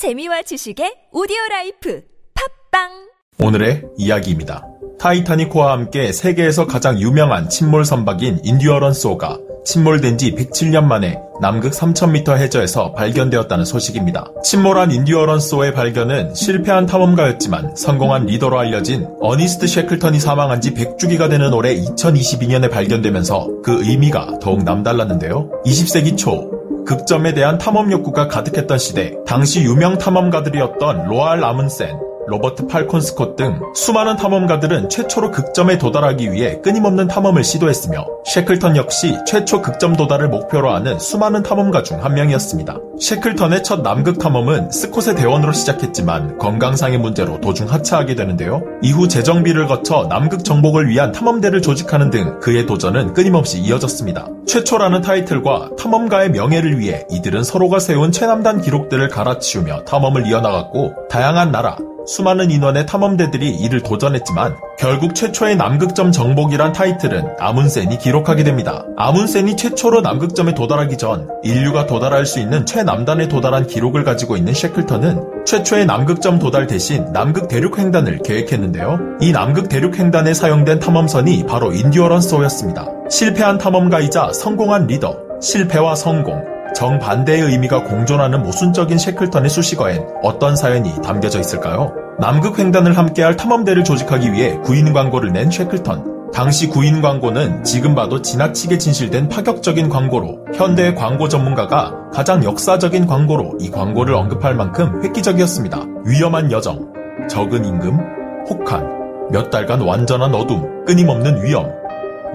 재미와 지식의 오디오 라이프 팟빵 오늘의 이야기입니다. 타이타닉호와 함께 세계에서 가장 유명한 침몰 선박인 인듀어런스호가 침몰된 지 107년 만에 남극 3000m 해저에서 발견되었다는 소식입니다. 침몰한 인듀어런스호의 발견은 실패한 탐험가였지만 성공한 리더로 알려진 어니스트 셰클턴이 사망한 지 100주기가 되는 올해 2022년에 발견되면서 그 의미가 더욱 남달랐는데요. 20세기 초 극점에 대한 탐험 욕구가 가득했던 시대, 당시 유명 탐험가들이었던 로알 아문센, 로버트 팔콘 스콧 등 수많은 탐험가들은 최초로 극점에 도달하기 위해 끊임없는 탐험을 시도했으며 셰클턴 역시 최초 극점 도달을 목표로 하는 수많은 탐험가 중 한 명이었습니다. 셰클턴의 첫 남극 탐험은 스콧의 대원으로 시작했지만 건강상의 문제로 도중 하차하게 되는데요. 이후 재정비를 거쳐 남극 정복을 위한 탐험대를 조직하는 등 그의 도전은 끊임없이 이어졌습니다. 최초라는 타이틀과 탐험가의 명예를 위해 이들은 서로가 세운 최남단 기록들을 갈아치우며 탐험을 이어나갔고 다양한 나라, 수많은 인원의 탐험대들이 이를 도전했지만 결국 최초의 남극점 정복이란 타이틀은 아문센이 기록하게 됩니다. 아문센이 최초로 남극점에 도달하기 전 인류가 도달할 수 있는 최남단에 도달한 기록을 가지고 있는 셰클턴은 최초의 남극점 도달 대신 남극 대륙 횡단을 계획했는데요. 이 남극 대륙 횡단에 사용된 탐험선이 바로 인듀어런스호였습니다. 실패한 탐험가이자 성공한 리더, 실패와 성공, 정반대의 의미가 공존하는 모순적인 셰클턴의 수식어엔 어떤 사연이 담겨져 있을까요? 남극 횡단을 함께할 탐험대를 조직하기 위해 구인 광고를 낸 셰클턴. 당시 구인 광고는 지금 봐도 지나치게 진실된 파격적인 광고로 현대의 광고 전문가가 가장 역사적인 광고로 이 광고를 언급할 만큼 획기적이었습니다. 위험한 여정, 적은 임금, 혹한, 몇 달간 완전한 어둠, 끊임없는 위험,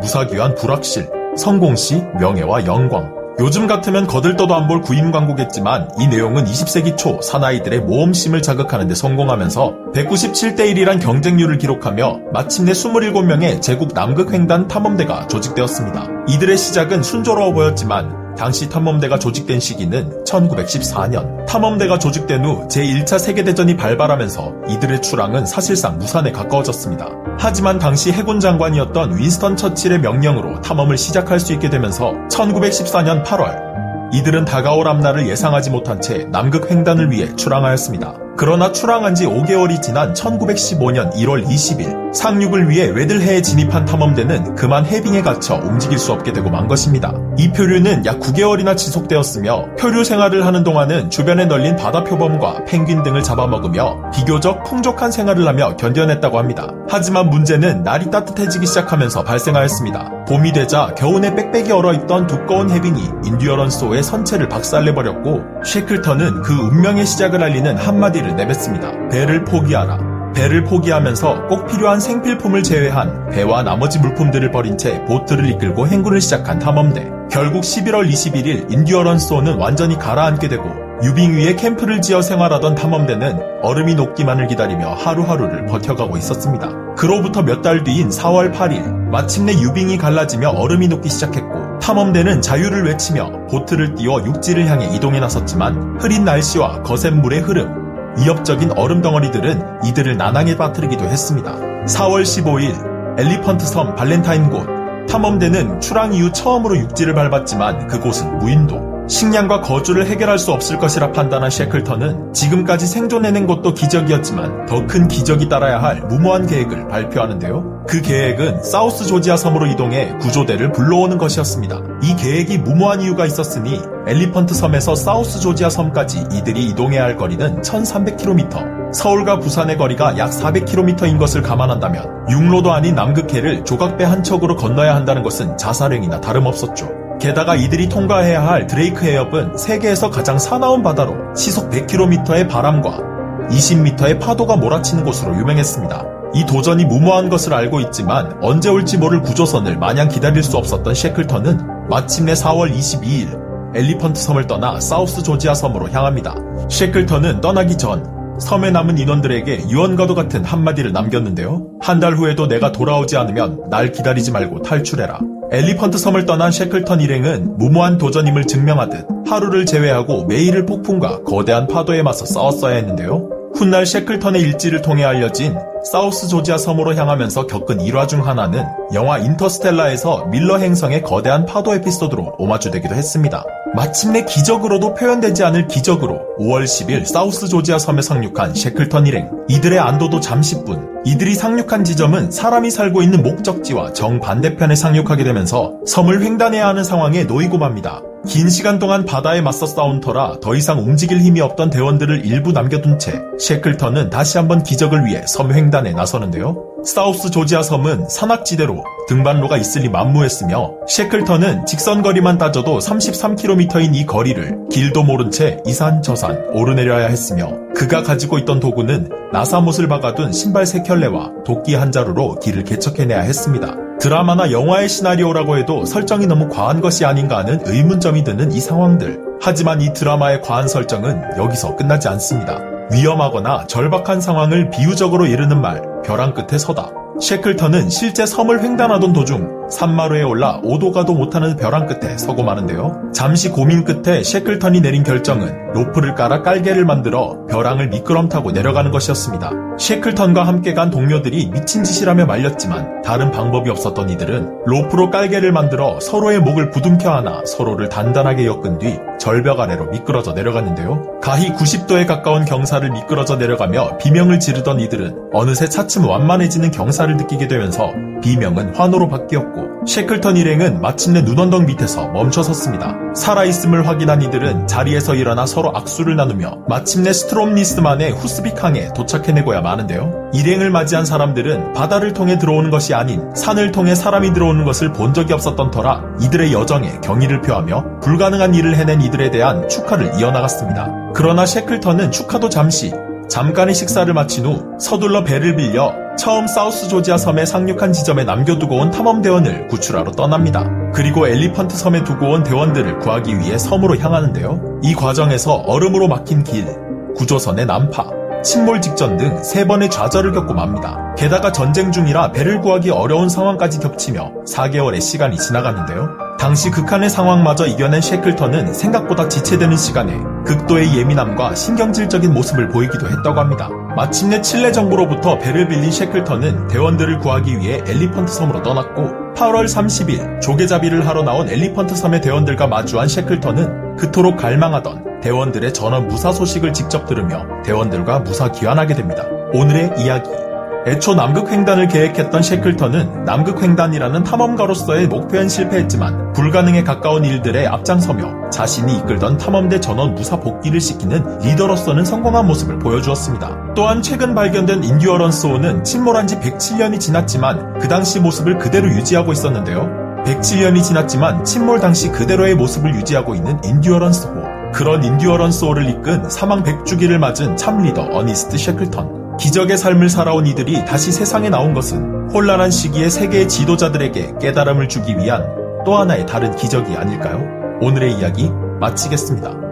무사기한 불확실, 성공 시 명예와 영광, 요즘 같으면 거들떠도 안 볼 구인 광고겠지만 이 내용은 20세기 초 사나이들의 모험심을 자극하는 데 성공하면서 197대 1이란 경쟁률을 기록하며 마침내 27명의 제국 남극 횡단 탐험대가 조직되었습니다. 이들의 시작은 순조로워 보였지만 당시 탐험대가 조직된 시기는 1914년. 탐험대가 조직된 후 제1차 세계대전이 발발하면서 이들의 출항은 사실상 무산에 가까워졌습니다. 하지만 당시 해군 장관이었던 윈스턴 처칠의 명령으로 탐험을 시작할 수 있게 되면서 1914년 8월 이들은 다가올 앞날을 예상하지 못한 채 남극 횡단을 위해 출항하였습니다. 그러나 출항한 지 5개월이 지난 1915년 1월 20일 상륙을 위해 웨들해에 진입한 탐험대는 그만 해빙에 갇혀 움직일 수 없게 되고 만 것입니다. 이 표류는 약 9개월이나 지속되었으며 표류 생활을 하는 동안은 주변에 널린 바다 표범과 펭귄 등을 잡아먹으며 비교적 풍족한 생활을 하며 견뎌냈다고 합니다. 하지만 문제는 날이 따뜻해지기 시작하면서 발생하였습니다. 봄이 되자 겨우내 빽빽이 얼어있던 두꺼운 해빙이 인듀어런스호의 선체를 박살내버렸고 쉐클턴은 그 운명의 시작을 알리는 한마디 를 내뱉습니다. 배를 포기하라. 배를 포기하면서 꼭 필요한 생필품을 제외한 배와 나머지 물품들을 버린 채 보트를 이끌고 행군을 시작한 탐험대. 결국 11월 21일 인듀어런스호는 완전히 가라앉게 되고 유빙 위에 캠프를 지어 생활하던 탐험대는 얼음이 녹기만을 기다리며 하루하루를 버텨가고 있었습니다. 그로부터 몇 달 뒤인 4월 8일 마침내 유빙이 갈라지며 얼음이 녹기 시작했고 탐험대는 자유를 외치며 보트를 띄워 육지를 향해 이동해 나섰지만 흐린 날씨와 거센 물의 흐름, 위협적인 얼음 덩어리들은 이들을 난항에 빠뜨리기도 했습니다. 4월 15일 엘리펀트 섬 발렌타인 곳 탐험대는 출항 이후 처음으로 육지를 밟았지만 그곳은 무인도. 식량과 거주를 해결할 수 없을 것이라 판단한 셰클턴은 지금까지 생존해낸 것도 기적이었지만 더 큰 기적이 따라야 할 무모한 계획을 발표하는데요. 그 계획은 사우스 조지아 섬으로 이동해 구조대를 불러오는 것이었습니다. 이 계획이 무모한 이유가 있었으니 엘리펀트 섬에서 사우스 조지아 섬까지 이들이 이동해야 할 거리는 1300km. 서울과 부산의 거리가 약 400km인 것을 감안한다면 육로도 아닌 남극해를 조각배 한 척으로 건너야 한다는 것은 자살행위나 다름없었죠. 게다가 이들이 통과해야 할 드레이크 해협은 세계에서 가장 사나운 바다로 시속 100km의 바람과 20m의 파도가 몰아치는 곳으로 유명했습니다. 이 도전이 무모한 것을 알고 있지만 언제 올지 모를 구조선을 마냥 기다릴 수 없었던 셰클턴은 마침내 4월 22일 엘리펀트 섬을 떠나 사우스 조지아 섬으로 향합니다. 셰클턴은 떠나기 전 섬에 남은 인원들에게 유언과도 같은 한마디를 남겼는데요. 한 달 후에도 내가 돌아오지 않으면 날 기다리지 말고 탈출해라. 엘리펀트 섬을 떠난 셰클턴 일행은 무모한 도전임을 증명하듯 하루를 제외하고 매일을 폭풍과 거대한 파도에 맞서 싸웠어야 했는데요. 훗날 셰클턴의 일지를 통해 알려진 사우스 조지아 섬으로 향하면서 겪은 일화 중 하나는 영화 인터스텔라에서 밀러 행성의 거대한 파도 에피소드로 오마주되기도 했습니다. 마침내 기적으로도 표현되지 않을 기적으로 5월 10일 사우스 조지아 섬에 상륙한 셰클턴 일행. 이들의 안도도 잠시뿐. 이들이 상륙한 지점은 사람이 살고 있는 목적지와 정반대편에 상륙하게 되면서 섬을 횡단해야 하는 상황에 놓이고 맙니다. 긴 시간 동안 바다에 맞서 싸운 터라 더 이상 움직일 힘이 없던 대원들을 일부 남겨둔 채 셰클턴은 다시 한번 기적을 위해 섬 횡단에 나서는데요. 사우스 조지아 섬은 산악지대로 등반로가 있으니 만무했으며 셰클턴은 직선거리만 따져도 33km인 이 거리를 길도 모른 채 이산 저산 오르내려야 했으며 그가 가지고 있던 도구는 나사못을 박아둔 신발 3켤레와 도끼 한 자루로 길을 개척해내야 했습니다. 드라마나 영화의 시나리오라고 해도 설정이 너무 과한 것이 아닌가 하는 의문점이 드는 이 상황들. 하지만 이 드라마의 과한 설정은 여기서 끝나지 않습니다. 위험하거나 절박한 상황을 비유적으로 이르는 말, 벼랑 끝에 서다. 셰클턴은 실제 섬을 횡단하던 도중 산마루에 올라 오도 가도 못하는 벼랑 끝에 서고 마는데요. 잠시 고민 끝에 셰클턴이 내린 결정은 로프를 깔아 깔개를 만들어 벼랑을 미끄럼 타고 내려가는 것이었습니다. 셰클턴과 함께 간 동료들이 미친 짓이라며 말렸지만 다른 방법이 없었던 이들은 로프로 깔개를 만들어 서로의 목을 부둥켜 안아 서로를 단단하게 엮은 뒤 절벽 아래로 미끄러져 내려갔는데요. 가히 90도에 가까운 경사를 미끄러져 내려가며 비명을 지르던 이들은 어느새 차츰 완만해지는 경사 를 느끼게 되면서 비명은 환호로 바뀌었고 셰클턴 일행은 마침내 눈언덕 밑에서 멈춰 섰습니다. 살아있음을 확인한 이들은 자리에서 일어나 서로 악수를 나누며 마침내 스트롬니스만의 후스빅항에 도착해내고야 마는데요. 일행을 맞이한 사람들은 바다를 통해 들어오는 것이 아닌 산을 통해 사람이 들어오는 것을 본 적이 없었던 터라 이들의 여정에 경의를 표하며 불가능한 일을 해낸 이들에 대한 축하를 이어나갔습니다. 그러나 셰클턴은 축하도 잠시 잠깐의 식사를 마친 후 서둘러 배를 빌려 처음 사우스 조지아 섬에 상륙한 지점에 남겨두고 온 탐험대원을 구출하러 떠납니다. 그리고 엘리펀트 섬에 두고 온 대원들을 구하기 위해 섬으로 향하는데요. 이 과정에서 얼음으로 막힌 길, 구조선의 난파, 침몰 직전 등 세 번의 좌절을 겪고 맙니다. 게다가 전쟁 중이라 배를 구하기 어려운 상황까지 겹치며 4개월의 시간이 지나갔는데요. 당시 극한의 상황마저 이겨낸 셰클턴은 생각보다 지체되는 시간에 극도의 예민함과 신경질적인 모습을 보이기도 했다고 합니다. 마침내 칠레 정부로부터 배를 빌린 셰클턴은 대원들을 구하기 위해 엘리펀트 섬으로 떠났고 8월 30일 조개잡이를 하러 나온 엘리펀트 섬의 대원들과 마주한 셰클턴은 그토록 갈망하던 대원들의 전원 무사 소식을 직접 들으며 대원들과 무사 귀환하게 됩니다. 오늘의 이야기 애초 남극횡단을 계획했던 셰클턴은 남극횡단이라는 탐험가로서의 목표엔 실패했지만 불가능에 가까운 일들에 앞장서며 자신이 이끌던 탐험대 전원 무사 복귀를 시키는 리더로서는 성공한 모습을 보여주었습니다. 또한 최근 발견된 인듀어런스호는 침몰한 지 107년이 지났지만 그 당시 모습을 그대로 유지하고 있었는데요. 107년이 지났지만 침몰 당시 그대로의 모습을 유지하고 있는 인듀어런스호. 그런 인듀어런스호를 이끈 사망 100주기를 맞은 참 리더 어니스트 셰클턴. 기적의 삶을 살아온 이들이 다시 세상에 나온 것은 혼란한 시기에 세계의 지도자들에게 깨달음을 주기 위한 또 하나의 다른 기적이 아닐까요? 오늘의 이야기 마치겠습니다.